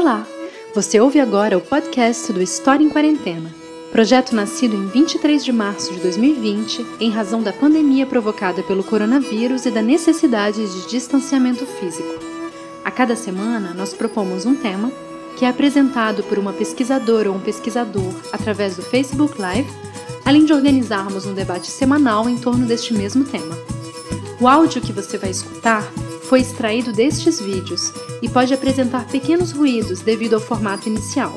Olá! Você ouve agora o podcast do História em Quarentena, projeto nascido em 23 de março de 2020 em razão da pandemia provocada pelo coronavírus e da necessidade de distanciamento físico. A cada semana, nós propomos um tema que é apresentado por uma pesquisadora ou um pesquisador através do Facebook Live, além de organizarmos um debate semanal em torno deste mesmo tema. O áudio que você vai escutar foi extraído destes vídeos e pode apresentar pequenos ruídos devido ao formato inicial.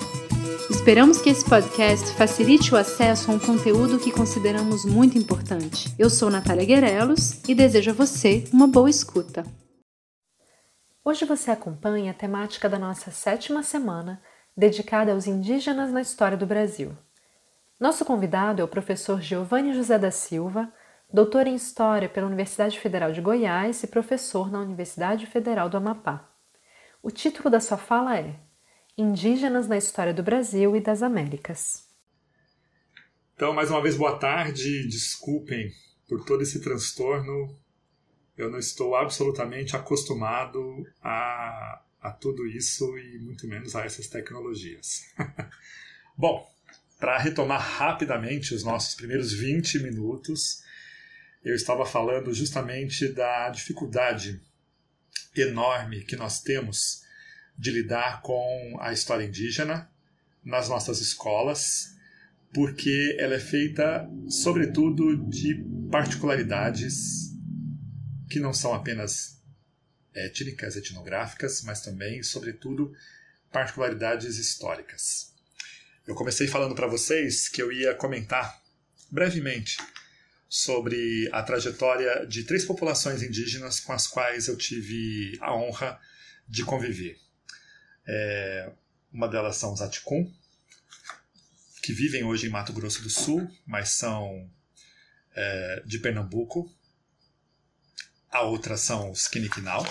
Esperamos que esse podcast facilite o acesso a um conteúdo que consideramos muito importante. Eu sou Natália Guerelos e desejo a você uma boa escuta. Hoje você acompanha a temática da nossa sétima semana, dedicada aos indígenas na história do Brasil. Nosso convidado é o professor Giovanni José da Silva, doutor em História pela Universidade Federal de Goiás e professor na Universidade Federal do Amapá. O título da sua fala é Indígenas na História do Brasil e das Américas. Então, mais uma vez, boa tarde. Desculpem por todo esse transtorno. Eu não estou absolutamente acostumado a, a tudo isso e muito menos a essas tecnologias. Bom, para retomar rapidamente os nossos primeiros 20 minutos, eu estava falando justamente da dificuldade enorme que nós temos de lidar com a história indígena nas nossas escolas, porque ela é feita, sobretudo, de particularidades que não são apenas étnicas, etnográficas, mas também, sobretudo, particularidades históricas. Eu comecei falando para vocês que eu ia comentar brevemente sobre a trajetória de três populações indígenas com as quais eu tive a honra de conviver. É, uma delas são os Aticum, que vivem hoje em Mato Grosso do Sul, mas são é, de Pernambuco. A outra são os Quiniquinal,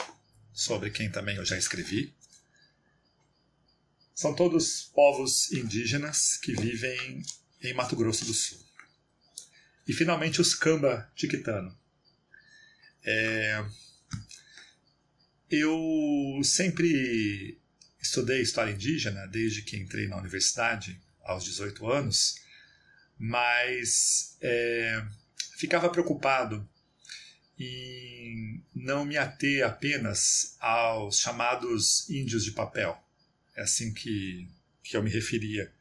sobre quem também eu já escrevi. São todos povos indígenas que vivem em Mato Grosso do Sul. E finalmente os Kamba Tiquitano. É... Eu sempre estudei história indígena desde que entrei na universidade, aos 18 anos, mas é... ficava preocupado em não me ater apenas aos chamados índios de papel. É assim que, que eu me referia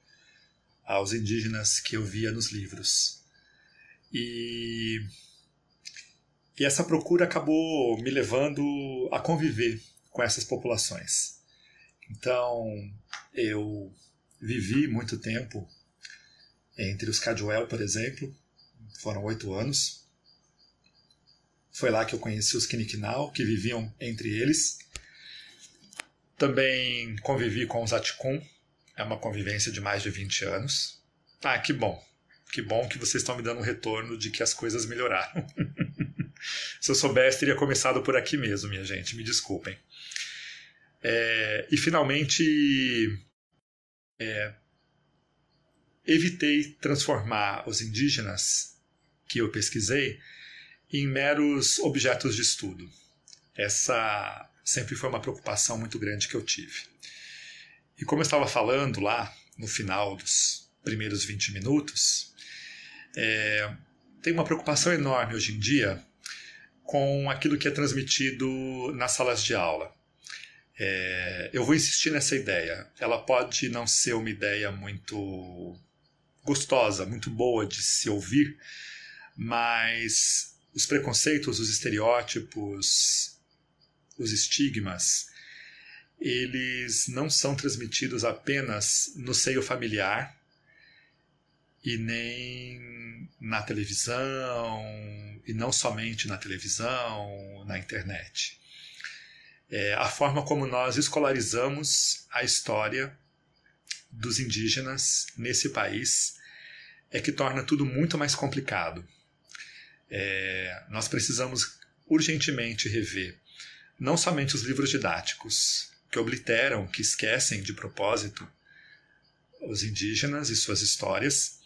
aos indígenas que eu via nos livros. E, e essa procura acabou me levando a conviver com essas populações. Então, eu vivi muito tempo entre os Caduel, por exemplo, foram oito anos. Foi lá que eu conheci os Kinikinau, que viviam entre eles. Também convivi com os Aticum, é uma convivência de mais de 20 anos. Ah, que bom. Que bom que vocês estão me dando um retorno de que as coisas melhoraram. Se eu soubesse, teria começado por aqui mesmo, minha gente. Me desculpem. É, e finalmente, é, evitei transformar os indígenas que eu pesquisei em meros objetos de estudo. Essa sempre foi uma preocupação muito grande que eu tive. E como eu estava falando lá no final dos primeiros 20 minutos, é, tem uma preocupação enorme hoje em dia com aquilo que é transmitido nas salas de aula. É, eu vou insistir nessa ideia. Ela pode não ser uma ideia muito gostosa, muito boa de se ouvir, mas os preconceitos, os estereótipos, os estigmas, eles não são transmitidos apenas no seio familiar e nem na televisão, e não somente na televisão, na internet. É a forma como nós escolarizamos a história dos indígenas nesse país é que torna tudo muito mais complicado. É, nós precisamos urgentemente rever não somente os livros didáticos, que obliteram, que esquecem de propósito os indígenas e suas histórias,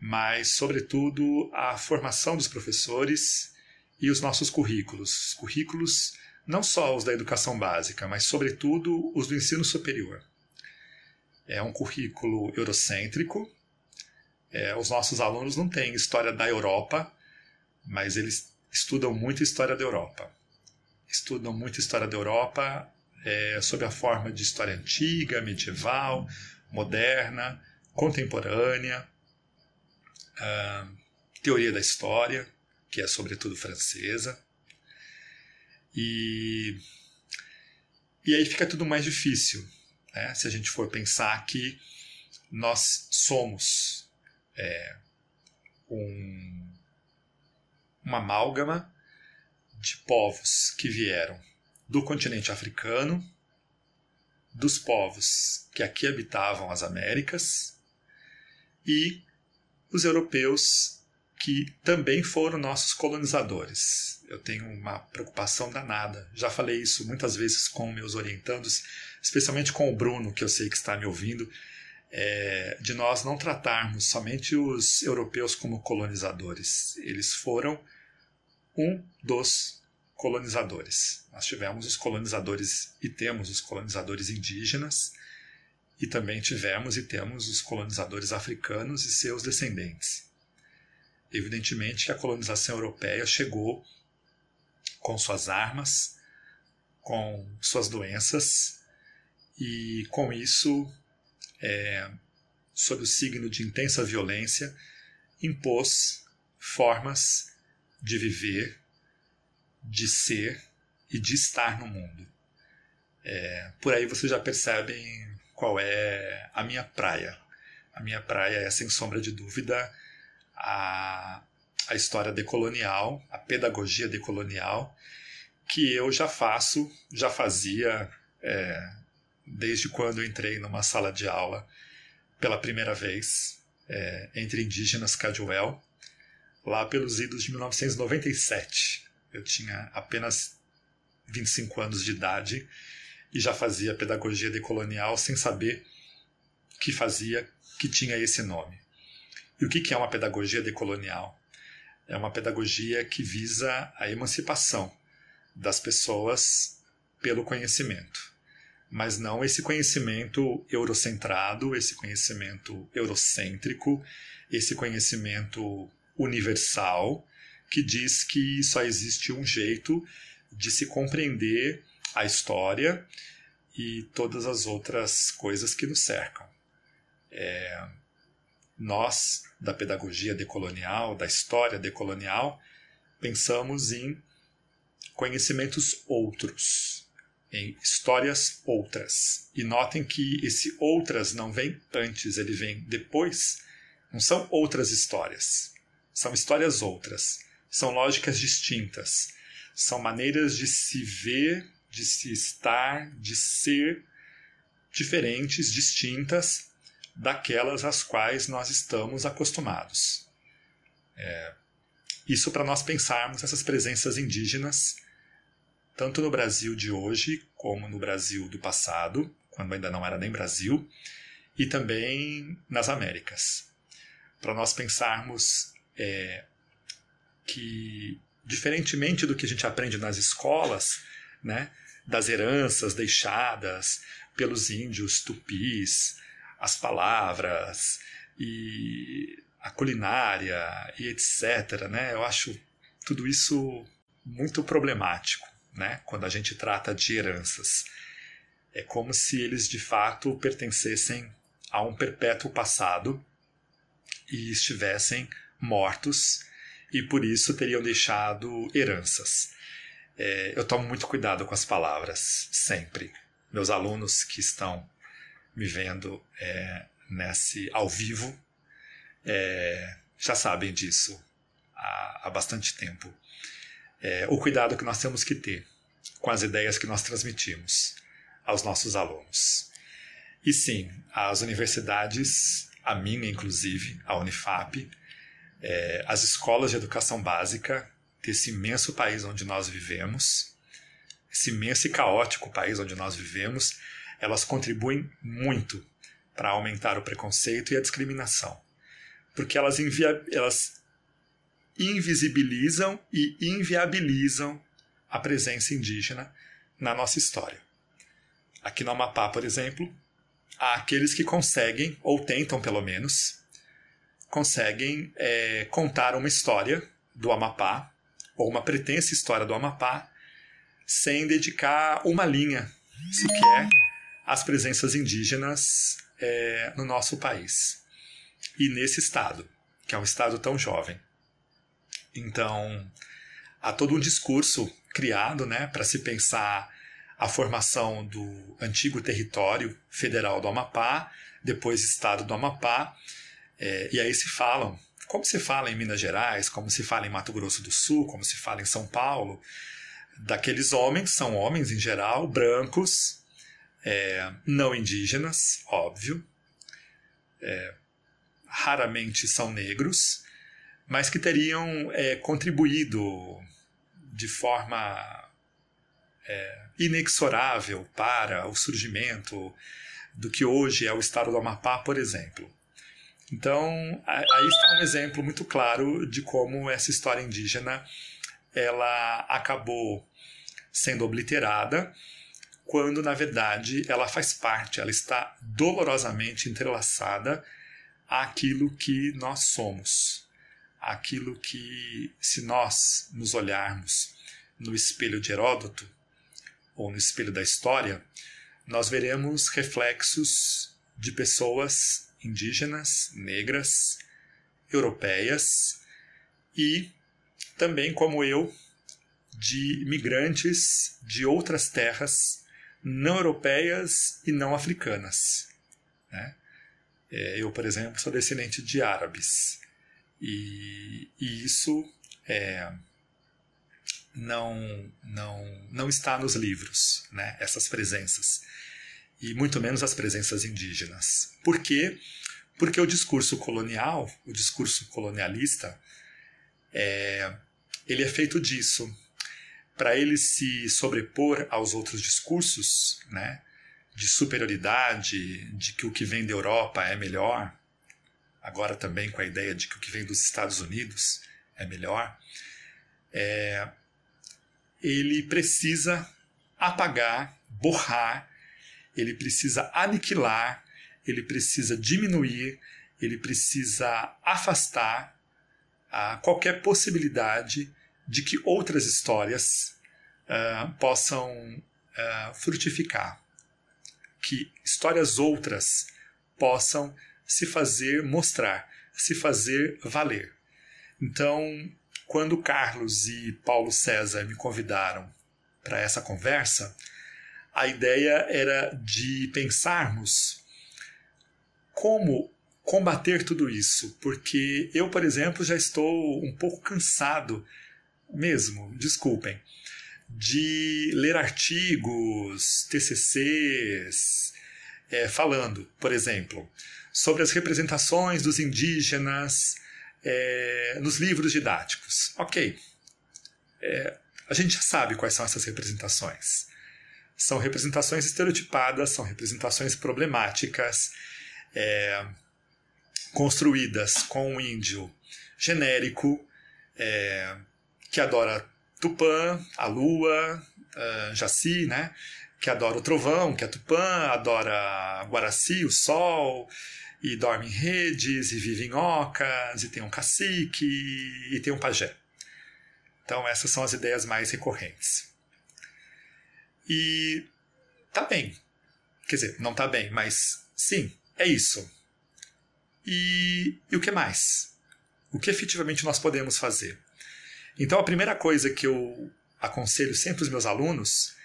mas, sobretudo, a formação dos professores e os nossos currículos. Currículos não só os da educação básica, mas, sobretudo, os do ensino superior. É um currículo eurocêntrico. É, os nossos alunos não têm história da Europa, mas eles estudam muito história da Europa. Estudam muito história da Europa é, sob a forma de história antiga, medieval, moderna, contemporânea, uh, teoria da história, que é sobretudo francesa. E, e aí fica tudo mais difícil, né? se a gente for pensar que nós somos é, um, uma amálgama de povos que vieram do continente africano, dos povos que aqui habitavam as Américas e os europeus que também foram nossos colonizadores. Eu tenho uma preocupação danada. Já falei isso muitas vezes com meus orientandos, especialmente com o Bruno, que eu sei que está me ouvindo, é, de nós não tratarmos somente os europeus como colonizadores. Eles foram um dos colonizadores. Nós tivemos os colonizadores e temos os colonizadores indígenas, e também tivemos e temos os colonizadores africanos e seus descendentes. Evidentemente que a colonização europeia chegou com suas armas, com suas doenças, e com isso, é, sob o signo de intensa violência, impôs formas de viver, de ser e de estar no mundo. É, por aí vocês já percebem qual é a minha praia. A minha praia é, sem sombra de dúvida, a, a história decolonial, a pedagogia decolonial, que eu já faço, já fazia é, desde quando entrei numa sala de aula pela primeira vez é, entre indígenas Cajuel, lá pelos idos de 1997. Eu tinha apenas 25 anos de idade e já fazia pedagogia decolonial sem saber que fazia, que tinha esse nome. E o que é uma pedagogia decolonial? É uma pedagogia que visa a emancipação das pessoas pelo conhecimento, mas não esse conhecimento eurocentrado, esse conhecimento eurocêntrico, esse conhecimento universal que diz que só existe um jeito de se compreender a história e todas as outras coisas que nos cercam. É, nós, da pedagogia decolonial, da história decolonial, pensamos em conhecimentos outros, em histórias outras. E notem que esse outras não vem antes, ele vem depois. Não são outras histórias, são histórias outras, são lógicas distintas, são maneiras de se ver, de se estar, de ser diferentes, distintas daquelas às quais nós estamos acostumados. É, isso para nós pensarmos essas presenças indígenas, tanto no Brasil de hoje, como no Brasil do passado, quando ainda não era nem Brasil, e também nas Américas. Para nós pensarmos é, que, diferentemente do que a gente aprende nas escolas, né, das heranças deixadas pelos índios tupis, as palavras e a culinária e etc. Né? Eu acho tudo isso muito problemático né? quando a gente trata de heranças. É como se eles de fato pertencessem a um perpétuo passado e estivessem mortos e por isso teriam deixado heranças. É, eu tomo muito cuidado com as palavras, sempre. Meus alunos que estão me vendo é, nesse ao vivo é, já sabem disso há, há bastante tempo. É, o cuidado que nós temos que ter com as ideias que nós transmitimos aos nossos alunos. E sim, as universidades, a minha inclusive, a Unifap, é, as escolas de educação básica desse imenso país onde nós vivemos, esse imenso e caótico país onde nós vivemos, elas contribuem muito para aumentar o preconceito e a discriminação. Porque elas, elas invisibilizam e inviabilizam a presença indígena na nossa história. Aqui no Amapá, por exemplo, há aqueles que conseguem, ou tentam pelo menos, conseguem é, contar uma história do Amapá, ou uma pretensa história do Amapá, sem dedicar uma linha sequer às presenças indígenas é, no nosso país e nesse estado, que é um estado tão jovem. Então, há todo um discurso criado né, para se pensar a formação do antigo território federal do Amapá, depois Estado do Amapá, é, e aí se falam, como se fala em Minas Gerais, como se fala em Mato Grosso do Sul, como se fala em São Paulo, daqueles homens, são homens em geral, brancos, é, não indígenas, óbvio, é, raramente são negros, mas que teriam é, contribuído de forma é, inexorável para o surgimento do que hoje é o estado do Amapá, por exemplo. Então, aí está um exemplo muito claro de como essa história indígena ela acabou sendo obliterada, quando na verdade ela faz parte, ela está dolorosamente entrelaçada àquilo que nós somos, aquilo que, se nós nos olharmos no espelho de Heródoto, ou no espelho da história, nós veremos reflexos de pessoas indígenas, negras, europeias e também, como eu, de migrantes de outras terras não europeias e não africanas. Né? É, eu, por exemplo, sou descendente de árabes e, e isso é, não, não, não está nos livros, né? essas presenças. E muito menos as presenças indígenas. Por quê? Porque o discurso colonial, o discurso colonialista, é, ele é feito disso. Para ele se sobrepor aos outros discursos, né? de superioridade, de que o que vem da Europa é melhor, agora também com a ideia de que o que vem dos Estados Unidos é melhor, é, ele precisa apagar, borrar, ele precisa aniquilar, ele precisa diminuir, ele precisa afastar a qualquer possibilidade de que outras histórias uh, possam uh, frutificar, que histórias outras possam se fazer mostrar, se fazer valer. Então, quando Carlos e Paulo César me convidaram para essa conversa, a ideia era de pensarmos como combater tudo isso, porque eu, por exemplo, já estou um pouco cansado, mesmo, desculpem, de ler artigos, TCCs, é, falando, por exemplo, sobre as representações dos indígenas é, nos livros didáticos. Ok, é, a gente já sabe quais são essas representações. São representações estereotipadas, são representações problemáticas, é, construídas com um índio genérico, é, que adora Tupã, a lua, uh, Jaci, né? que adora o trovão, que é Tupã, adora Guaraci, o sol, e dorme em redes, e vive em ocas, e tem um cacique, e tem um pajé. Então essas são as ideias mais recorrentes. E tá bem. Quer dizer, não tá bem, mas sim, é isso. E, e o que mais? O que efetivamente nós podemos fazer? Então a primeira coisa que eu aconselho sempre os meus alunos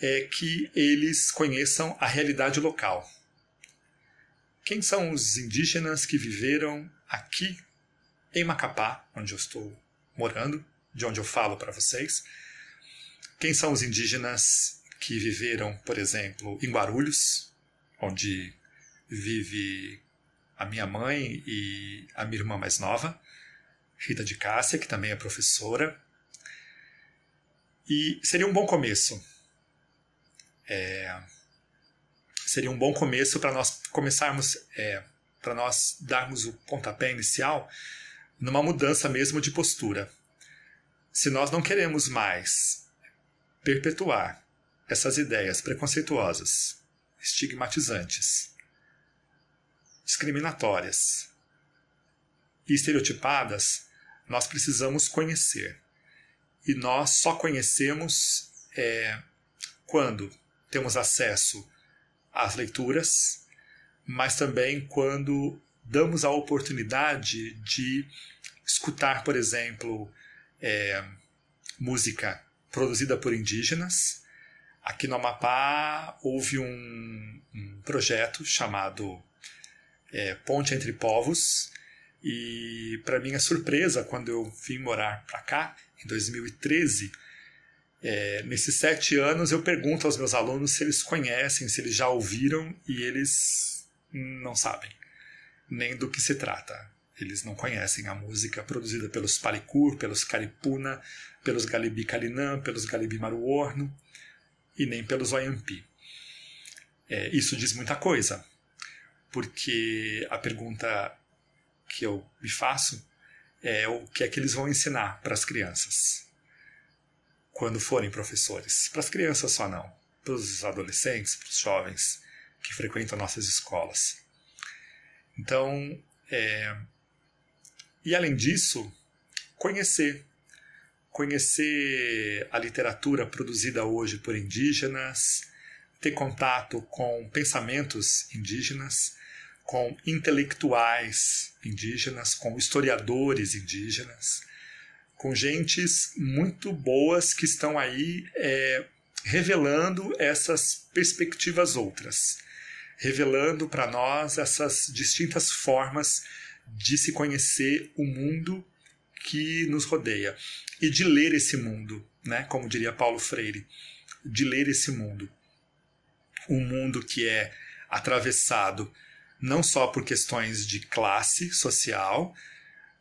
é que eles conheçam a realidade local. Quem são os indígenas que viveram aqui em Macapá, onde eu estou morando, de onde eu falo para vocês? Quem são os indígenas que viveram, por exemplo, em Guarulhos, onde vive a minha mãe e a minha irmã mais nova, Rita de Cássia, que também é professora. E seria um bom começo. É, seria um bom começo para nós começarmos, é, para nós darmos o pontapé inicial numa mudança mesmo de postura. Se nós não queremos mais perpetuar essas ideias preconceituosas, estigmatizantes, discriminatórias e estereotipadas, nós precisamos conhecer. E nós só conhecemos é, quando temos acesso às leituras, mas também quando damos a oportunidade de escutar, por exemplo, é, música produzida por indígenas. Aqui no Amapá houve um, um projeto chamado é, Ponte Entre Povos, e para minha surpresa, quando eu vim morar para cá, em 2013, é, nesses sete anos eu pergunto aos meus alunos se eles conhecem, se eles já ouviram, e eles não sabem nem do que se trata. Eles não conhecem a música produzida pelos Palikur, pelos Caripuna, pelos Galibi Kalinã, pelos Galibi Maruorno e nem pelos Oyampi. É, isso diz muita coisa, porque a pergunta que eu me faço é o que é que eles vão ensinar para as crianças quando forem professores. Para as crianças só não, para os adolescentes, para os jovens que frequentam nossas escolas. Então, é, e além disso, conhecer. Conhecer a literatura produzida hoje por indígenas, ter contato com pensamentos indígenas, com intelectuais indígenas, com historiadores indígenas, com gentes muito boas que estão aí é, revelando essas perspectivas outras, revelando para nós essas distintas formas de se conhecer o mundo que nos rodeia e de ler esse mundo, né? Como diria Paulo Freire, de ler esse mundo, um mundo que é atravessado não só por questões de classe social,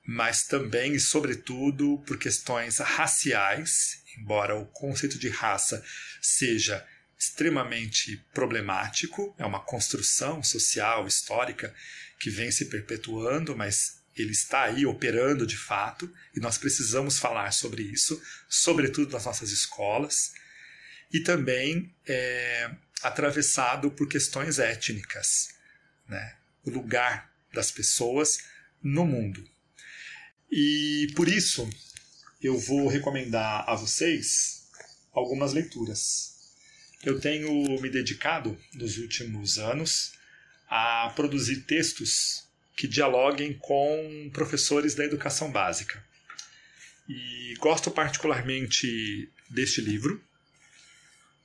mas também e sobretudo por questões raciais, embora o conceito de raça seja extremamente problemático, é uma construção social, histórica que vem se perpetuando, mas ele está aí operando de fato e nós precisamos falar sobre isso, sobretudo nas nossas escolas, e também é, atravessado por questões étnicas, né? o lugar das pessoas no mundo. E por isso eu vou recomendar a vocês algumas leituras. Eu tenho me dedicado nos últimos anos a produzir textos que dialoguem com professores da educação básica. E gosto particularmente deste livro,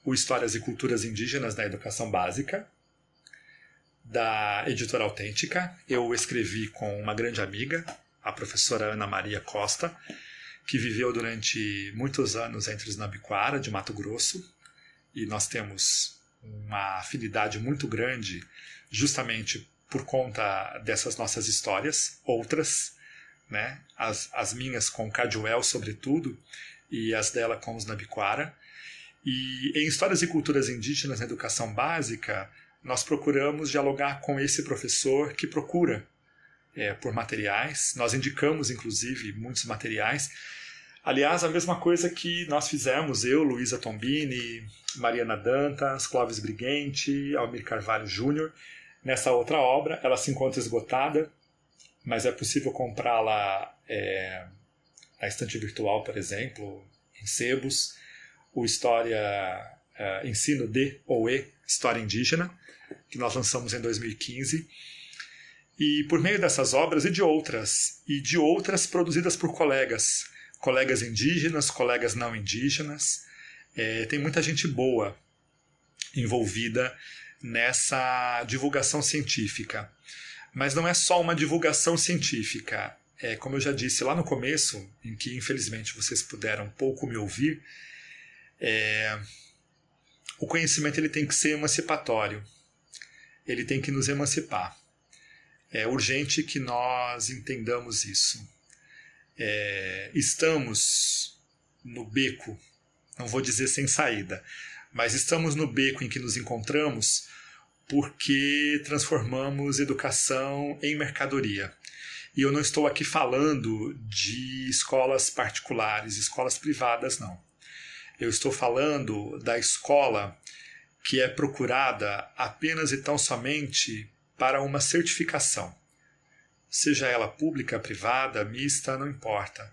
O Histórias e Culturas Indígenas na Educação Básica, da editora Autêntica. Eu escrevi com uma grande amiga, a professora Ana Maria Costa, que viveu durante muitos anos entre os Nabiquara, de Mato Grosso, e nós temos uma afinidade muito grande justamente por conta dessas nossas histórias, outras, né? as, as minhas com Caduel, sobretudo, e as dela com os Nabiquara. E em Histórias e Culturas Indígenas na Educação Básica, nós procuramos dialogar com esse professor que procura é, por materiais. Nós indicamos, inclusive, muitos materiais. Aliás, a mesma coisa que nós fizemos, eu, Luísa Tombini, Mariana Dantas, Clóvis Briguente, Almir Carvalho Júnior, nessa outra obra. Ela se encontra esgotada, mas é possível comprá-la é, na estante virtual, por exemplo, em sebos. O História, é, Ensino de ou E, História Indígena, que nós lançamos em 2015. E por meio dessas obras e de outras, e de outras produzidas por colegas, colegas indígenas, colegas não indígenas, é, tem muita gente boa envolvida nessa divulgação científica. Mas não é só uma divulgação científica. É, como eu já disse lá no começo, em que infelizmente vocês puderam pouco me ouvir, é, o conhecimento ele tem que ser emancipatório. Ele tem que nos emancipar. É urgente que nós entendamos isso. É, estamos no beco, não vou dizer sem saída, mas estamos no beco em que nos encontramos porque transformamos educação em mercadoria. E eu não estou aqui falando de escolas particulares, escolas privadas, não. Eu estou falando da escola que é procurada apenas e tão somente para uma certificação, seja ela pública, privada, mista, não importa.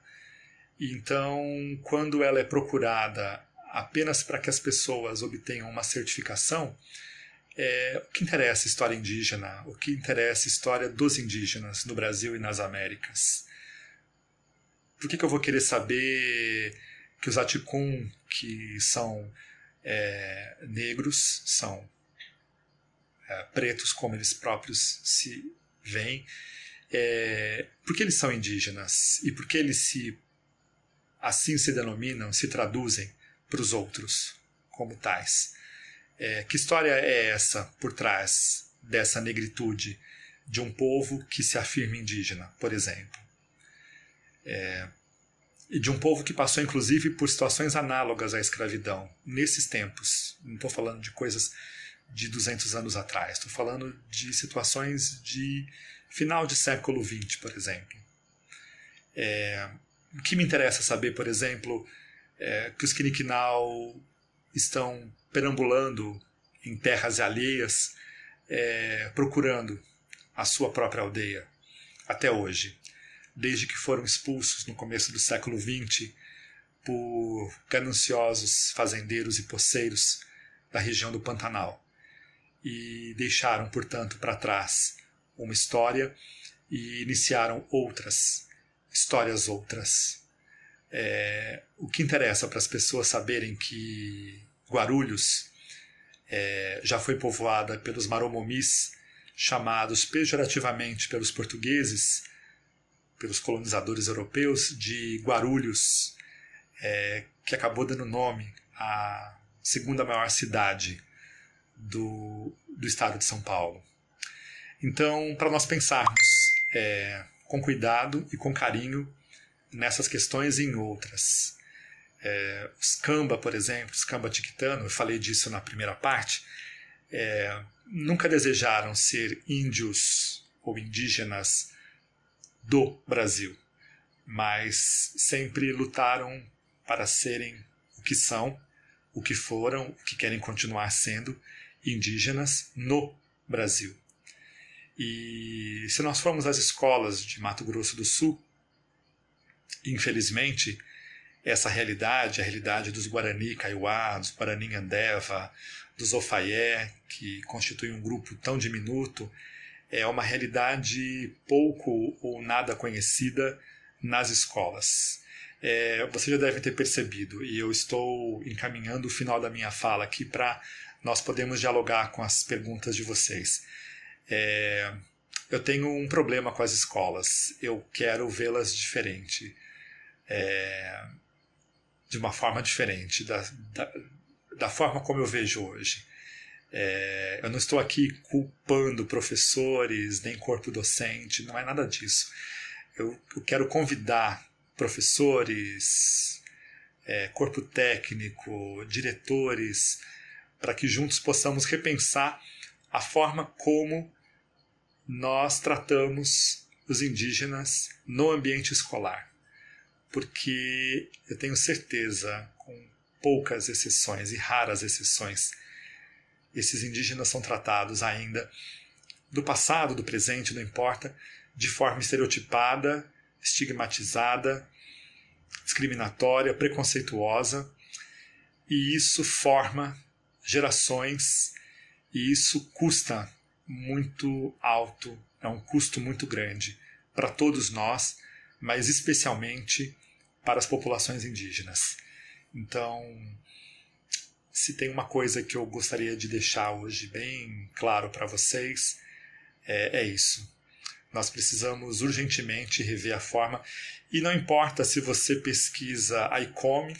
Então, quando ela é procurada apenas para que as pessoas obtenham uma certificação, é, o que interessa história indígena, o que interessa história dos indígenas no Brasil e nas Américas. Por que, que eu vou querer saber que os Aticum, que são é, negros, são é, pretos como eles próprios se veem, é, por que eles são indígenas e por que eles se assim se denominam, se traduzem para os outros como tais. É, que história é essa por trás dessa negritude de um povo que se afirma indígena, por exemplo? É, e de um povo que passou inclusive por situações análogas à escravidão nesses tempos. Não estou falando de coisas de 200 anos atrás, estou falando de situações de final de século XX, por exemplo. É, o que me interessa saber, por exemplo, é que os Kinikinau estão perambulando em terras alheias, é, procurando a sua própria aldeia até hoje desde que foram expulsos no começo do século XX por gananciosos fazendeiros e poceiros da região do Pantanal. E deixaram, portanto, para trás uma história e iniciaram outras, histórias outras. É, o que interessa para as pessoas saberem que Guarulhos é, já foi povoada pelos maromomis, chamados pejorativamente pelos portugueses pelos colonizadores europeus de Guarulhos, é, que acabou dando nome à segunda maior cidade do, do estado de São Paulo. Então, para nós pensarmos é, com cuidado e com carinho nessas questões e em outras. É, os Kamba, por exemplo, os Kamba Tiquitano, eu falei disso na primeira parte, é, nunca desejaram ser índios ou indígenas do Brasil, mas sempre lutaram para serem o que são, o que foram, o que querem continuar sendo indígenas no Brasil. E se nós formos às escolas de Mato Grosso do Sul, infelizmente, essa realidade, a realidade dos Guarani Kaiowá, dos Guarani Andeva, dos Ofaié, que constituem um grupo tão diminuto, é uma realidade pouco ou nada conhecida nas escolas. É, você já deve ter percebido, e eu estou encaminhando o final da minha fala aqui para nós podermos dialogar com as perguntas de vocês. É, eu tenho um problema com as escolas, eu quero vê-las diferente, é, de uma forma diferente da, da, da forma como eu vejo hoje. É, eu não estou aqui culpando professores nem corpo docente, não é nada disso. Eu, eu quero convidar professores, é, corpo técnico, diretores, para que juntos possamos repensar a forma como nós tratamos os indígenas no ambiente escolar. Porque eu tenho certeza, com poucas exceções e raras exceções, esses indígenas são tratados ainda do passado, do presente, não importa, de forma estereotipada, estigmatizada, discriminatória, preconceituosa, e isso forma gerações e isso custa muito alto, é um custo muito grande para todos nós, mas especialmente para as populações indígenas. Então, se tem uma coisa que eu gostaria de deixar hoje bem claro para vocês, é, é, isso. Nós precisamos urgentemente rever a forma, e não importa se você pesquisa a ICOME,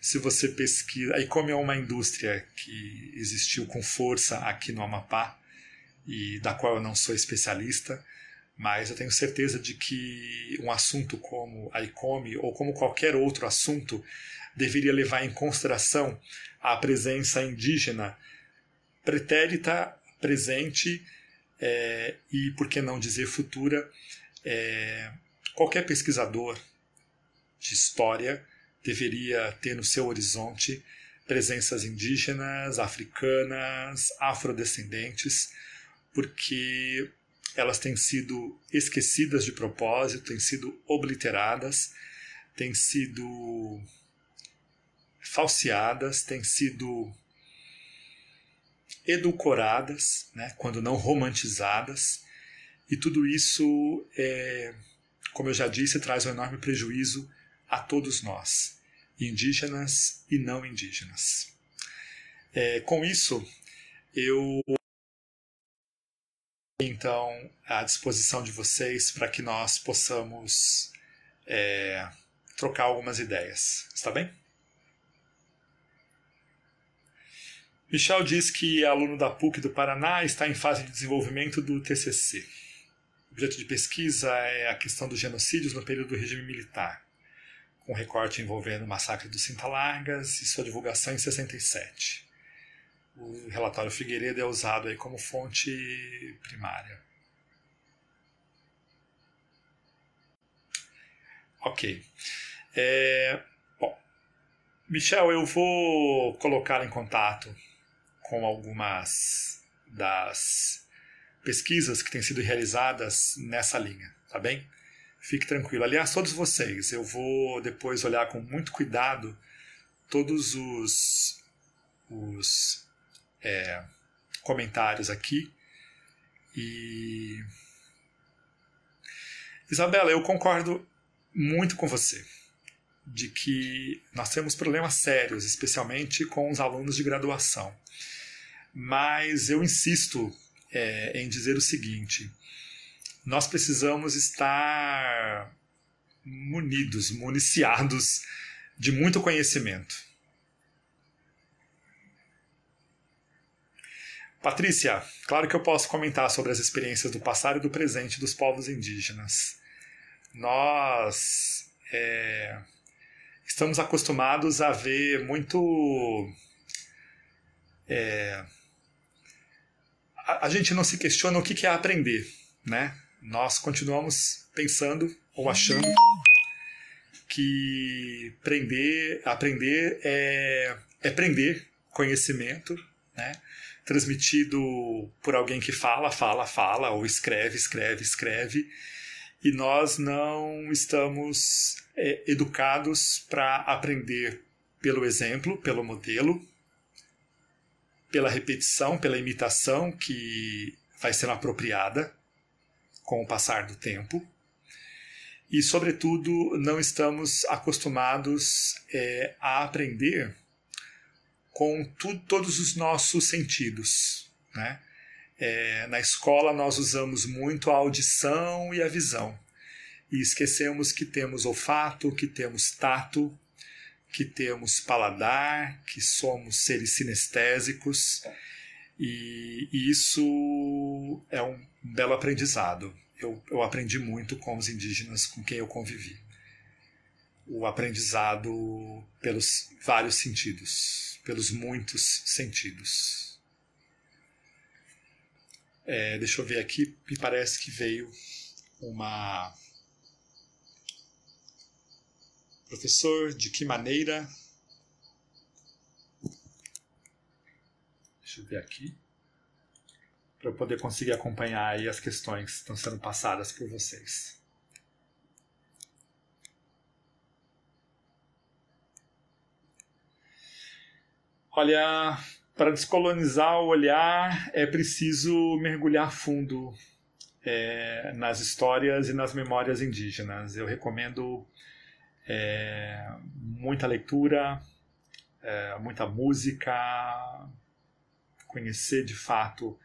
se você pesquisa. A ICOME é uma indústria que existiu com força aqui no Amapá, e da qual eu não sou especialista, mas eu tenho certeza de que um assunto como a ICOME, ou como qualquer outro assunto, deveria levar em consideração a presença indígena pretérita, presente é, e, por que não dizer, futura. É, qualquer pesquisador de história deveria ter no seu horizonte presenças indígenas, africanas, afrodescendentes, porque elas têm sido esquecidas de propósito, têm sido obliteradas, têm sido falseadas, têm sido edulcoradas, né, quando não romantizadas, e tudo isso, é, como eu já disse, traz um enorme prejuízo a todos nós, indígenas e não indígenas. É, com isso, eu então à disposição de vocês para que nós possamos é, trocar algumas ideias. Está bem? Michel diz que é aluno da PUC do Paraná está em fase de desenvolvimento do TCC. O objeto de pesquisa é a questão dos genocídios no período do regime militar, com recorte envolvendo o massacre dos Cinta-Largas e sua divulgação em 67. O relatório Figueiredo é usado aí como fonte primária. Ok. É, bom, Michel, eu vou colocar em contato com algumas das pesquisas que têm sido realizadas nessa linha, tá bem? Fique tranquilo. Aliás, todos vocês, eu vou depois olhar com muito cuidado todos os, os é, comentários aqui. E. Isabela, eu concordo muito com você de que nós temos problemas sérios, especialmente com os alunos de graduação. Mas eu insisto é, em dizer o seguinte: nós precisamos estar munidos, municiados de muito conhecimento. Patrícia, claro que eu posso comentar sobre as experiências do passado e do presente dos povos indígenas. Nós é, estamos acostumados a ver muito. É, a, a, gente não se questiona o que, que é aprender, né? Nós continuamos pensando ou achando que aprender, aprender é, é prender conhecimento, né? transmitido por alguém que fala, fala, fala, ou escreve, escreve, escreve, e nós não estamos é, educados para aprender pelo exemplo, pelo modelo, pela repetição, pela imitação que vai sendo apropriada com o passar do tempo. E, sobretudo, não estamos acostumados é, a aprender com tu, todos os nossos sentidos. Né? É, na escola nós usamos muito a audição e a visão e esquecemos que temos olfato, que temos tato, que temos paladar, que somos seres sinestésicos e, isso é um belo aprendizado. Eu, eu aprendi muito com os indígenas com quem eu convivi. O aprendizado pelos vários sentidos pelos muitos sentidos. É, deixa eu ver aqui, me parece que veio uma. Professor, de que maneira? Deixa eu ver aqui. Para eu poder conseguir acompanhar aí as questões que estão sendo passadas por vocês. Olha, para descolonizar o olhar é preciso mergulhar fundo é, nas histórias e nas memórias indígenas. Eu recomendo é, muita leitura, é, muita música, conhecer de fato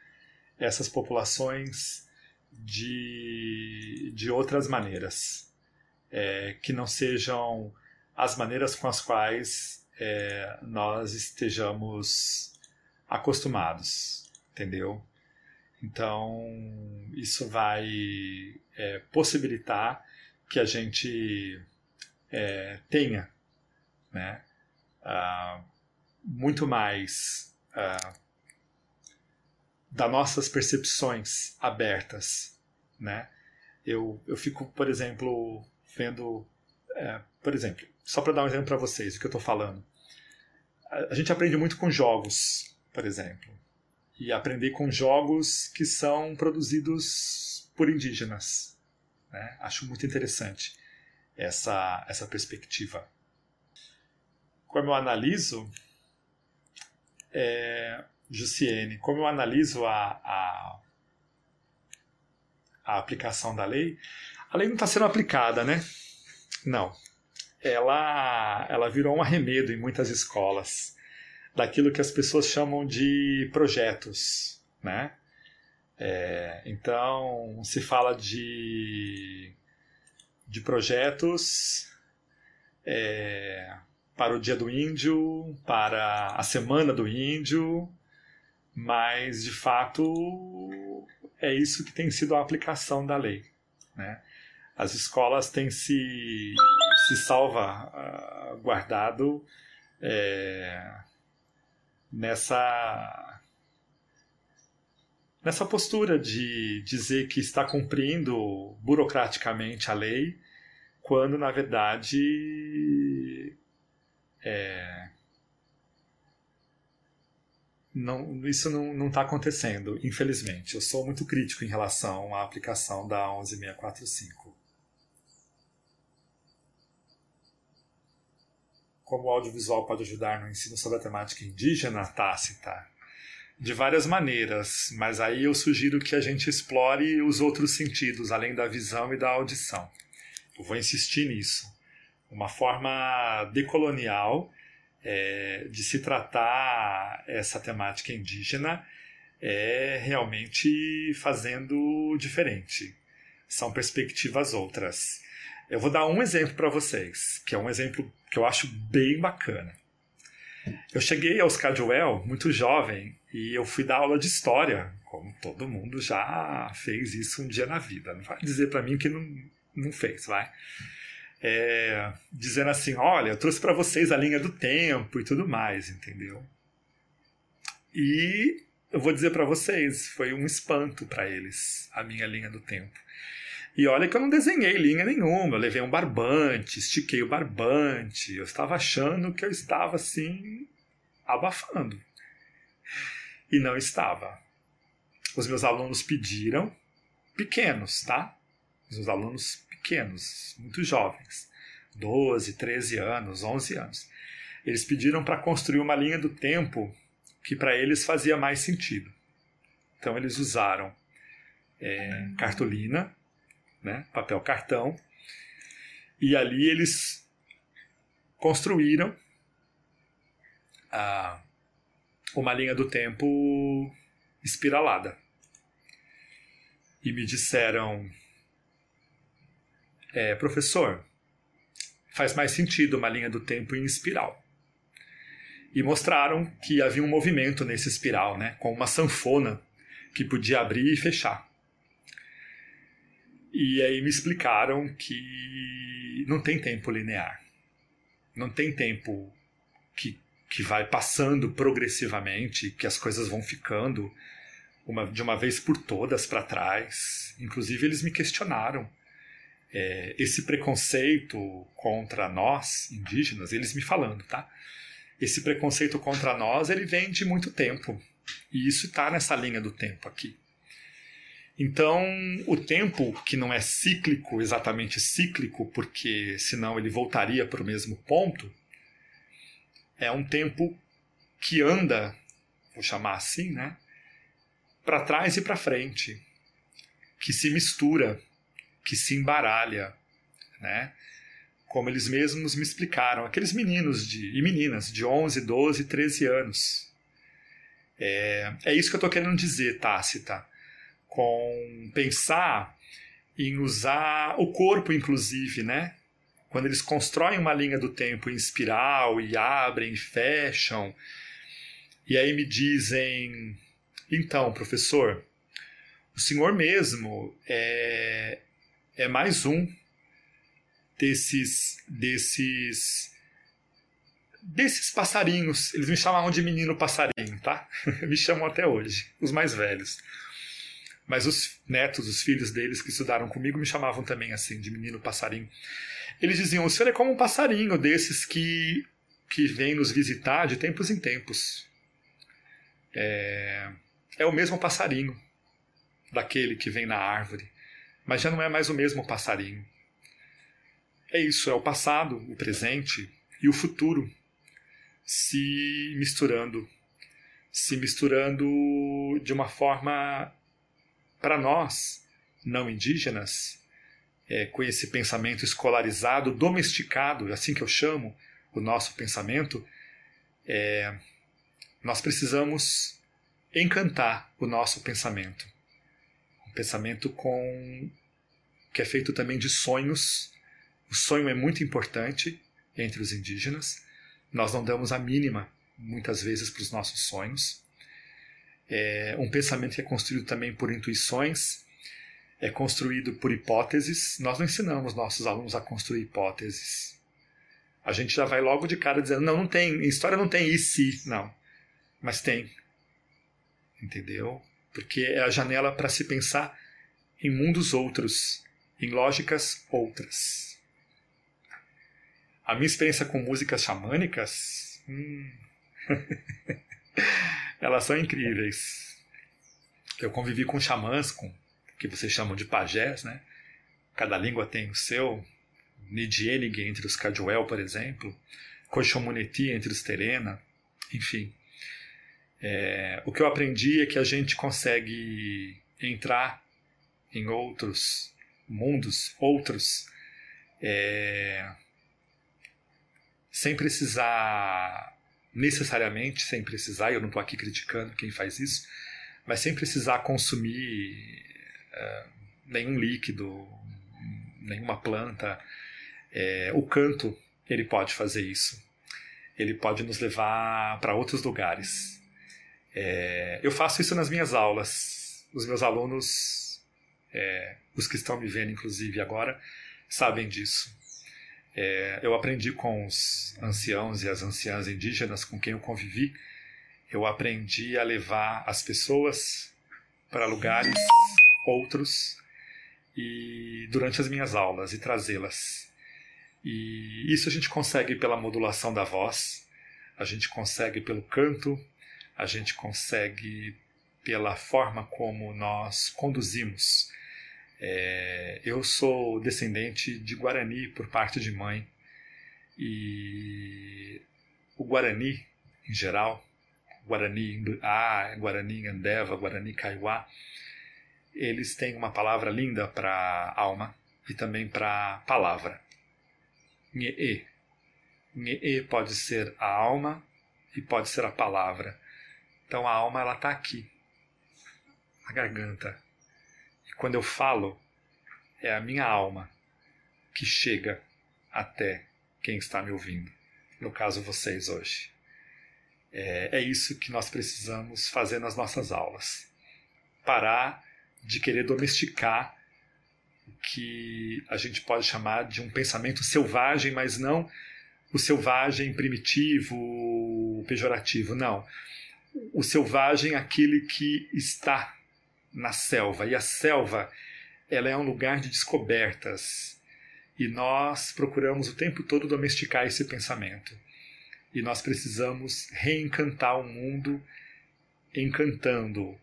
essas populações de, de outras maneiras, é, que não sejam as maneiras com as quais é, nós estejamos acostumados, entendeu? Então, isso vai é, possibilitar que a gente é, tenha né, uh, muito mais uh, das nossas percepções abertas. Né? Eu, eu fico, por exemplo, vendo. É, por exemplo, só para dar um exemplo para vocês, o que eu estou falando. A gente aprende muito com jogos, por exemplo. e aprender com jogos que são produzidos por indígenas. Né? Acho muito interessante essa, essa perspectiva. Como eu analiso, é, Jussiene, como eu analiso a, a, a aplicação da lei, a lei não está sendo aplicada, né? Não. Ela, ela virou um arremedo em muitas escolas daquilo que as pessoas chamam de projetos, né? É, então, se fala de, de projetos é, para o Dia do Índio, para a Semana do Índio, mas de fato é isso que tem sido a aplicação da lei. Né? As escolas têm se, se salva uh, guardado é, nessa nessa postura de dizer que está cumprindo burocraticamente a lei, quando na verdade é, não, isso não está acontecendo, infelizmente. Eu sou muito crítico em relação à aplicação da 11645. Como o audiovisual pode ajudar no ensino sobre a temática indígena tácita? De várias maneiras, mas aí eu sugiro que a gente explore os outros sentidos, além da visão e da audição. Eu vou insistir nisso. Uma forma decolonial é, de se tratar essa temática indígena é realmente fazendo diferente. São perspectivas outras. Eu vou dar um exemplo para vocês, que é um exemplo que eu acho bem bacana. Eu cheguei aos Cadwell muito jovem e eu fui dar aula de história, como todo mundo já fez isso um dia na vida. Não vai dizer para mim que não, não fez, vai é, dizendo assim: olha, eu trouxe para vocês a linha do tempo e tudo mais, entendeu? E eu vou dizer para vocês, foi um espanto para eles a minha linha do tempo. E olha que eu não desenhei linha nenhuma, eu levei um barbante, estiquei o barbante, eu estava achando que eu estava assim abafando. E não estava. Os meus alunos pediram, pequenos, tá? Os alunos pequenos, muito jovens, 12, 13 anos, 11 anos. Eles pediram para construir uma linha do tempo que para eles fazia mais sentido. Então eles usaram é, cartolina, né, papel cartão, e ali eles construíram a, uma linha do tempo espiralada. E me disseram é, professor, faz mais sentido uma linha do tempo em espiral. E mostraram que havia um movimento nesse espiral, né, com uma sanfona que podia abrir e fechar. E aí me explicaram que não tem tempo linear. Não tem tempo que, que vai passando progressivamente, que as coisas vão ficando uma, de uma vez por todas para trás. Inclusive, eles me questionaram é, esse preconceito contra nós, indígenas, eles me falando, tá? Esse preconceito contra nós, ele vem de muito tempo. E isso está nessa linha do tempo aqui. Então, o tempo que não é cíclico, exatamente cíclico, porque senão ele voltaria para o mesmo ponto, é um tempo que anda, vou chamar assim, né? Para trás e para frente, que se mistura, que se embaralha, né? Como eles mesmos me explicaram, aqueles meninos de, e meninas de 11, 12, 13 anos. É, é isso que eu estou querendo dizer, Tácita, com pensar em usar o corpo, inclusive, né? Quando eles constroem uma linha do tempo em espiral e abrem e fecham, e aí me dizem: então, professor, o senhor mesmo é, é mais um desses desses desses passarinhos. Eles me chamavam de menino passarinho, tá? me chamam até hoje, os mais velhos. Mas os netos, os filhos deles que estudaram comigo me chamavam também assim de menino passarinho. Eles diziam: "O senhor é como um passarinho desses que que vem nos visitar de tempos em tempos." É... é o mesmo passarinho daquele que vem na árvore, mas já não é mais o mesmo passarinho. É isso, é o passado, o presente e o futuro se misturando, se misturando de uma forma para nós, não indígenas, é, com esse pensamento escolarizado, domesticado, assim que eu chamo o nosso pensamento, é, nós precisamos encantar o nosso pensamento. Pensamento com que é feito também de sonhos. O sonho é muito importante entre os indígenas. Nós não damos a mínima, muitas vezes, para os nossos sonhos. É um pensamento que é construído também por intuições, é construído por hipóteses. Nós não ensinamos nossos alunos a construir hipóteses. A gente já vai logo de cara dizendo: não, não tem, história não tem e. Não. Mas tem. Entendeu? Porque é a janela para se pensar em mundos outros, em lógicas outras. A minha experiência com músicas xamânicas. Hum, elas são incríveis. Eu convivi com xamãs, com que vocês chamam de pajés, né? Cada língua tem o seu. Nidienig entre os Caduel, por exemplo. Cochomuneti entre os Terena. Enfim. É, o que eu aprendi é que a gente consegue entrar em outros mundos, outros, é, sem precisar necessariamente, sem precisar, eu não estou aqui criticando quem faz isso, mas sem precisar consumir é, nenhum líquido, nenhuma planta. É, o canto ele pode fazer isso. Ele pode nos levar para outros lugares. É, eu faço isso nas minhas aulas. Os meus alunos, é, os que estão me vendo inclusive agora, sabem disso. É, eu aprendi com os anciãos e as anciãs indígenas com quem eu convivi. Eu aprendi a levar as pessoas para lugares outros e durante as minhas aulas e trazê-las. E isso a gente consegue pela modulação da voz, a gente consegue pelo canto, a gente consegue pela forma como nós conduzimos. É, eu sou descendente de Guarani por parte de mãe e o Guarani em geral, Guarani A, Guarani Andeva, Guarani Kaiowá, eles têm uma palavra linda para alma e também para palavra. Nhe. Nhe pode ser a alma e pode ser a palavra. Então a alma ela está aqui, na garganta. E quando eu falo, é a minha alma que chega até quem está me ouvindo. No caso, vocês hoje. É, é isso que nós precisamos fazer nas nossas aulas. Parar de querer domesticar o que a gente pode chamar de um pensamento selvagem, mas não o selvagem primitivo, pejorativo, não. O selvagem aquele que está na selva, e a selva ela é um lugar de descobertas. E nós procuramos o tempo todo domesticar esse pensamento. E nós precisamos reencantar o mundo encantando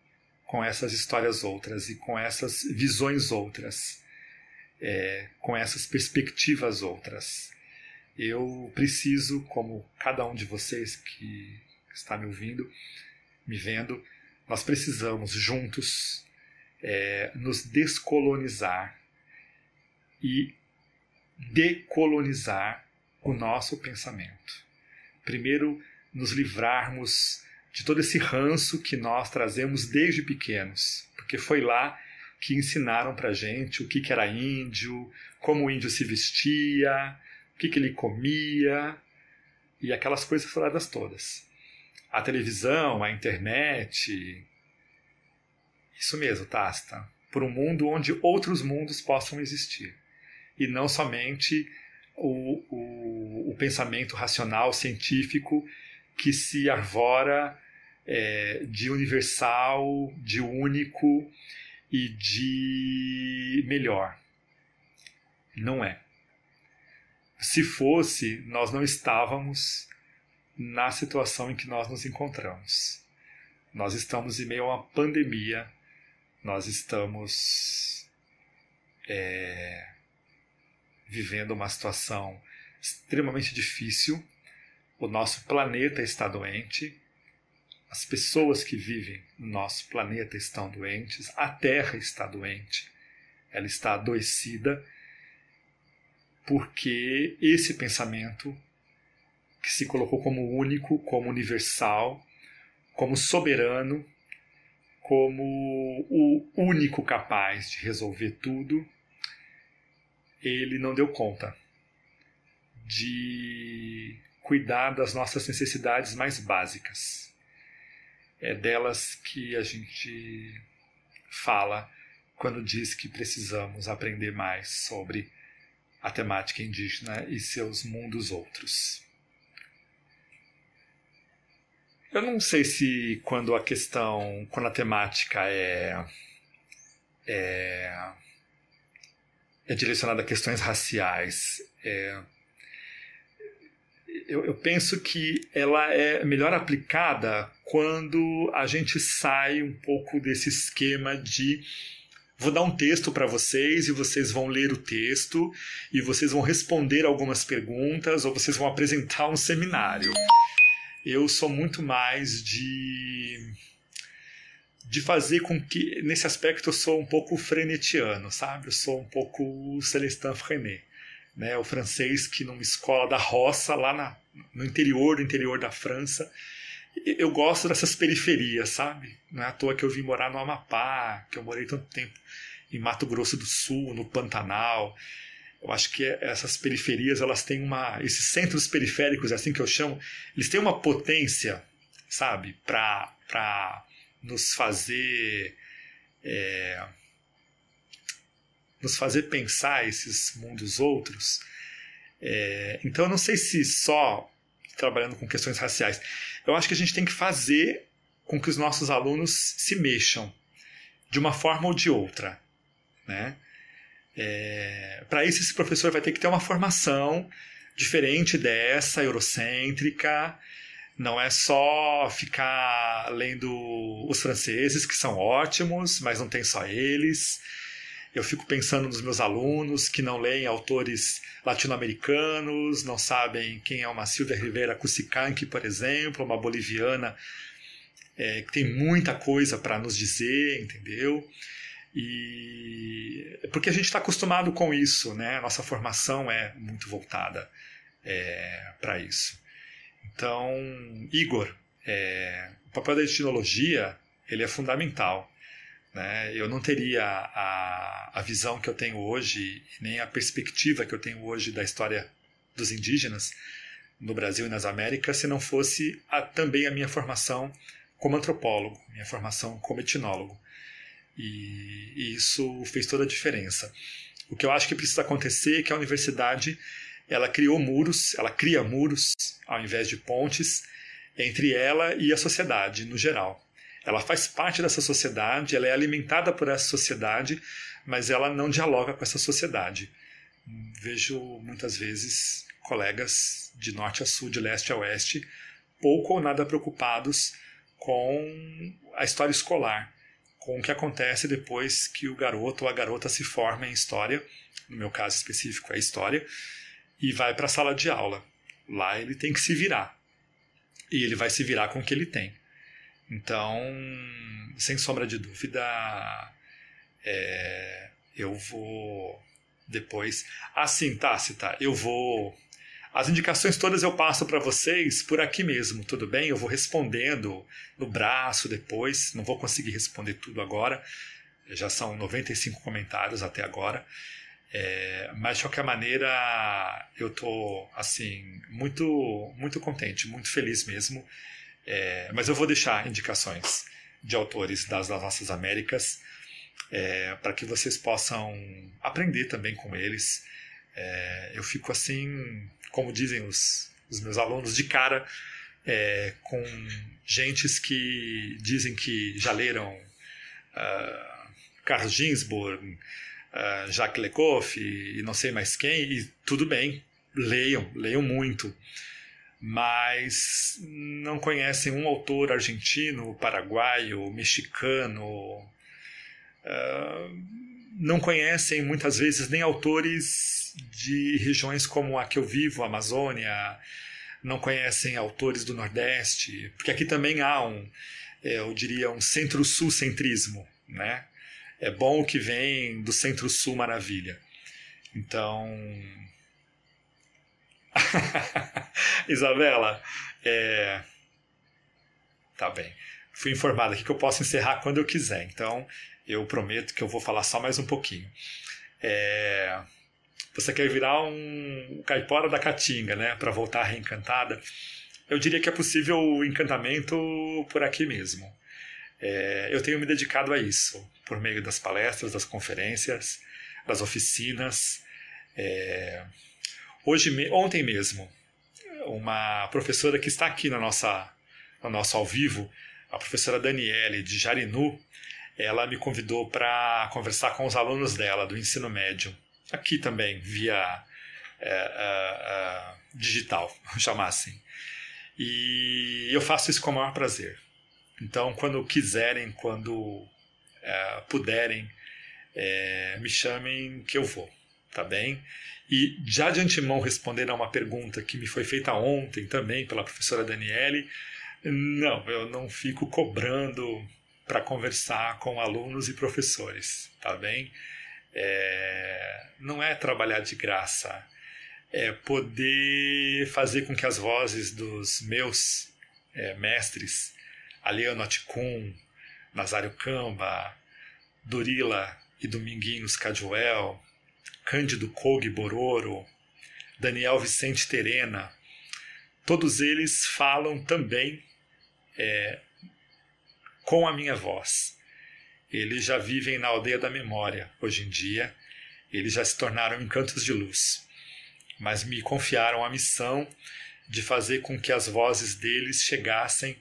com essas histórias outras e com essas visões outras, é, com essas perspectivas outras. Eu preciso, como cada um de vocês que está me ouvindo, me vendo, nós precisamos juntos é, nos descolonizar e decolonizar o nosso pensamento. Primeiro, nos livrarmos de todo esse ranço que nós trazemos desde pequenos, porque foi lá que ensinaram para gente o que, que era índio, como o índio se vestia, o que, que ele comia e aquelas coisas furadas todas. A televisão, a internet, isso mesmo, Tasta, por um mundo onde outros mundos possam existir e não somente o, o, o pensamento racional científico que se arvora é, de universal, de único e de melhor. Não é. Se fosse, nós não estávamos na situação em que nós nos encontramos. Nós estamos em meio a uma pandemia, nós estamos é, vivendo uma situação extremamente difícil. O nosso planeta está doente, as pessoas que vivem no nosso planeta estão doentes, a Terra está doente, ela está adoecida, porque esse pensamento que se colocou como único, como universal, como soberano, como o único capaz de resolver tudo, ele não deu conta de cuidar das nossas necessidades mais básicas. É delas que a gente fala quando diz que precisamos aprender mais sobre a temática indígena e seus mundos outros. Eu não sei se quando a questão, quando a temática é, é, é direcionada a questões raciais, é, eu, eu, penso que ela é melhor aplicada quando a gente sai um pouco desse esquema de vou dar um texto para vocês e vocês vão ler o texto e vocês vão responder algumas perguntas ou vocês vão apresentar um seminário eu sou muito mais de de fazer com que nesse aspecto eu sou um pouco frenetiano, sabe? Eu sou um pouco Celestin Frenet, né? O francês que numa escola da roça lá na, no interior do interior da França. Eu gosto dessas periferias, sabe? Não é à toa que eu vim morar no Amapá, que eu morei tanto tempo em Mato Grosso do Sul, no Pantanal. Eu acho que essas periferias, elas têm uma. Esses centros periféricos, é assim que eu chamo, eles têm uma potência, sabe, para nos fazer. É, nos fazer pensar esses mundos outros. É, então, eu não sei se só trabalhando com questões raciais. Eu acho que a gente tem que fazer com que os nossos alunos se mexam de uma forma ou de outra, né? É, Para isso, esse professor vai ter que ter uma formação diferente dessa, eurocêntrica. Não é só ficar lendo os franceses, que são ótimos, mas não tem só eles. Eu fico pensando nos meus alunos que não leem autores latino-americanos, não sabem quem é uma Silvia Rivera Cusicanqui, por exemplo, uma boliviana é, que tem muita coisa para nos dizer, entendeu? E porque a gente está acostumado com isso, né? Nossa formação é muito voltada é, para isso. Então, Igor, é, o papel da etnologia ele é fundamental. Né? Eu não teria a, a visão que eu tenho hoje, nem a perspectiva que eu tenho hoje da história dos indígenas no Brasil e nas Américas se não fosse a, também a minha formação como antropólogo, minha formação como etnólogo. E, isso fez toda a diferença. O que eu acho que precisa acontecer é que a universidade ela criou muros, ela cria muros ao invés de pontes entre ela e a sociedade no geral. Ela faz parte dessa sociedade, ela é alimentada por essa sociedade, mas ela não dialoga com essa sociedade. Vejo muitas vezes colegas de norte a sul, de leste a oeste, pouco ou nada preocupados com a história escolar com o que acontece depois que o garoto ou a garota se forma em história, no meu caso específico é história, e vai para a sala de aula. Lá ele tem que se virar. E ele vai se virar com o que ele tem. Então, sem sombra de dúvida, é, eu vou depois. Assim, tá, tá. Eu vou as indicações todas eu passo para vocês por aqui mesmo, tudo bem? Eu vou respondendo no braço depois, não vou conseguir responder tudo agora, já são 95 comentários até agora. É, mas de qualquer maneira, eu estou assim muito muito contente, muito feliz mesmo. É, mas eu vou deixar indicações de autores das, das nossas Américas é, para que vocês possam aprender também com eles. É, eu fico assim como dizem os, os meus alunos, de cara é, com gentes que dizem que já leram uh, Carlos Ginsburg, uh, Jacques Lecoq e, e não sei mais quem, e tudo bem, leiam, leiam muito. mas não conhecem um autor argentino, paraguaio, mexicano, uh, não conhecem muitas vezes nem autores de regiões como a que eu vivo, a Amazônia, não conhecem autores do Nordeste, porque aqui também há um, é, eu diria, um centro-sul centrismo, né? É bom o que vem do centro-sul maravilha. Então, Isabela, é... tá bem. Fui informado aqui que eu posso encerrar quando eu quiser, então eu prometo que eu vou falar só mais um pouquinho. É... Você quer virar um caipora da Caatinga, né, para voltar reencantada? Eu diria que é possível o encantamento por aqui mesmo. É... eu tenho me dedicado a isso, por meio das palestras, das conferências, das oficinas. É... Hoje, ontem mesmo, uma professora que está aqui na nossa, no nosso ao vivo, a professora Daniele de Jarinu, ela me convidou para conversar com os alunos dela do ensino médio, aqui também, via é, é, é, digital, vamos chamar assim. E eu faço isso com o maior prazer. Então, quando quiserem, quando é, puderem, me chamem que eu vou, tá bem? E já de antemão responder a uma pergunta que me foi feita ontem também pela professora Daniele, não, eu não fico cobrando para conversar com alunos e professores, tá bem? É, não é trabalhar de graça, é poder fazer com que as vozes dos meus é, mestres, Aliano Aticum, Nazário Camba, Durila e Dominguinhos Caduel, Cândido Kog Bororo, Daniel Vicente Terena, todos eles falam também é, com a minha voz. Eles já vivem na aldeia da memória hoje em dia, eles já se tornaram encantos de luz, mas me confiaram a missão de fazer com que as vozes deles chegassem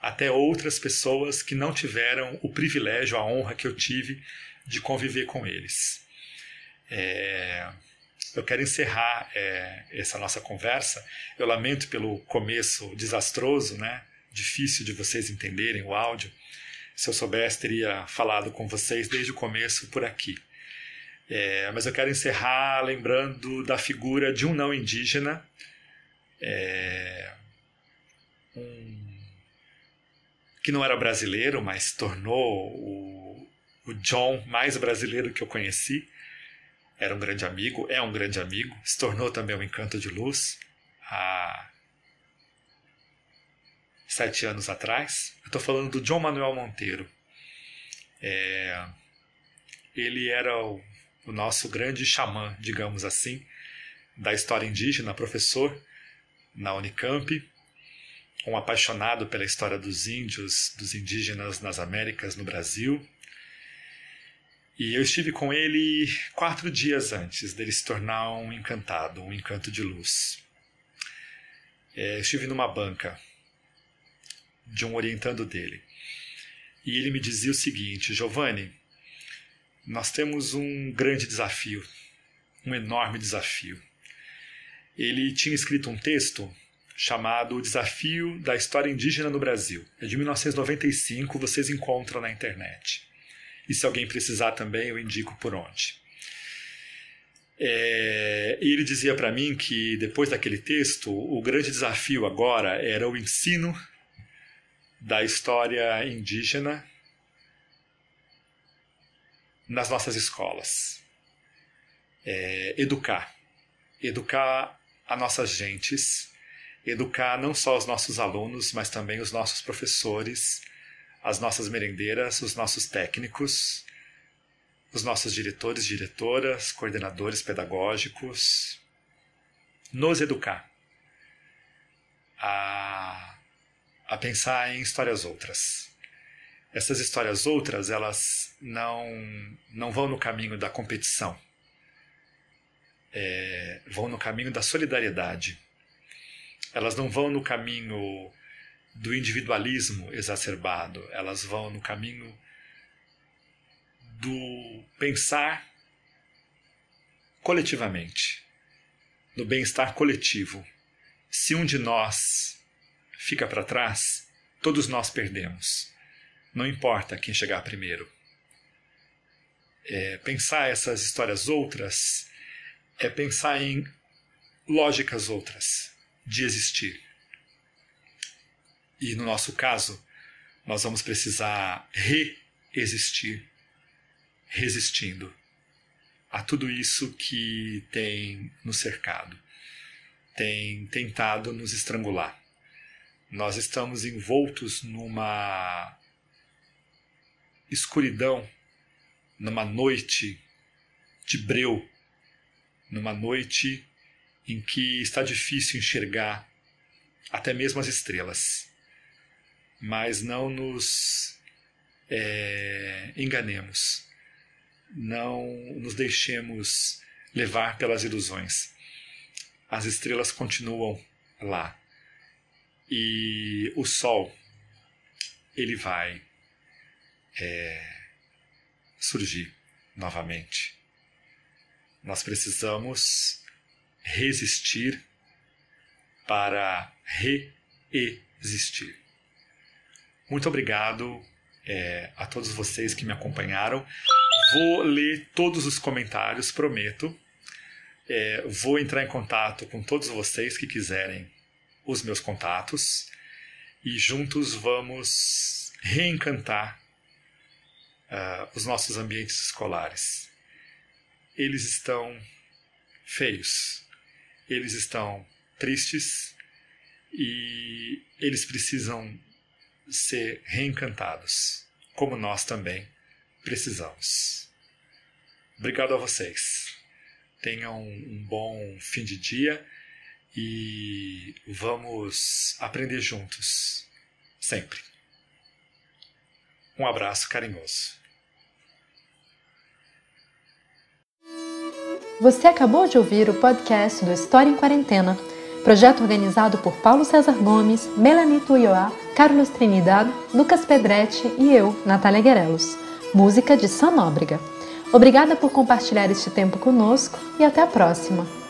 até outras pessoas que não tiveram o privilégio, a honra que eu tive de conviver com eles. É, eu quero encerrar é, essa nossa conversa. Eu lamento pelo começo desastroso, né? Difícil de vocês entenderem o áudio. Se eu soubesse, teria falado com vocês desde o começo por aqui. É, mas eu quero encerrar lembrando da figura de um não indígena, é, um, que não era brasileiro, mas tornou o, o John mais brasileiro que eu conheci era um grande amigo, é um grande amigo, se tornou também um encanto de luz há sete anos atrás. Eu estou falando do John Manuel Monteiro. É, ele era o, o nosso grande xamã, digamos assim, da história indígena, professor na Unicamp, um apaixonado pela história dos índios, dos indígenas nas Américas, no Brasil, e eu estive com ele quatro dias antes dele se tornar um encantado, um encanto de luz. É, estive numa banca de um orientando dele. E ele me dizia o seguinte: Giovanni, nós temos um grande desafio, um enorme desafio. Ele tinha escrito um texto chamado O Desafio da História Indígena no Brasil. É de 1995, vocês encontram na internet. E se alguém precisar também, eu indico por onde. É, ele dizia para mim que depois daquele texto, o grande desafio agora era o ensino da história indígena nas nossas escolas. É, educar. Educar as nossas gentes, educar não só os nossos alunos, mas também os nossos professores, as nossas merendeiras, os nossos técnicos, os nossos diretores, diretoras, coordenadores pedagógicos, nos educar a, a pensar em histórias outras. Essas histórias outras, elas não, não vão no caminho da competição, é, vão no caminho da solidariedade. Elas não vão no caminho do individualismo exacerbado, elas vão no caminho do pensar coletivamente, do bem-estar coletivo, se um de nós fica para trás, todos nós perdemos. Não importa quem chegar primeiro. É, pensar essas histórias outras é pensar em lógicas outras de existir. E no nosso caso, nós vamos precisar reexistir, resistindo a tudo isso que tem nos cercado, tem tentado nos estrangular. Nós estamos envoltos numa escuridão, numa noite de breu, numa noite em que está difícil enxergar até mesmo as estrelas. Mas não nos é, enganemos, não nos deixemos levar pelas ilusões. As estrelas continuam lá e o sol ele vai é, surgir novamente. Nós precisamos resistir para reexistir. Muito obrigado é, a todos vocês que me acompanharam. Vou ler todos os comentários, prometo. É, vou entrar em contato com todos vocês que quiserem os meus contatos e juntos vamos reencantar uh, os nossos ambientes escolares. Eles estão feios, eles estão tristes e eles precisam ser reencantados, como nós também precisamos. Obrigado a vocês. Tenham um bom fim de dia e vamos aprender juntos, sempre. Um abraço carinhoso. Você acabou de ouvir o podcast do História em Quarentena, projeto organizado por Paulo César Gomes, Melanie Tuioá, Carlos Trinidad, Lucas Pedretti e eu, Natália Guerelos. Música de Sam Nóbrega. Obrigada por compartilhar este tempo conosco e até a próxima!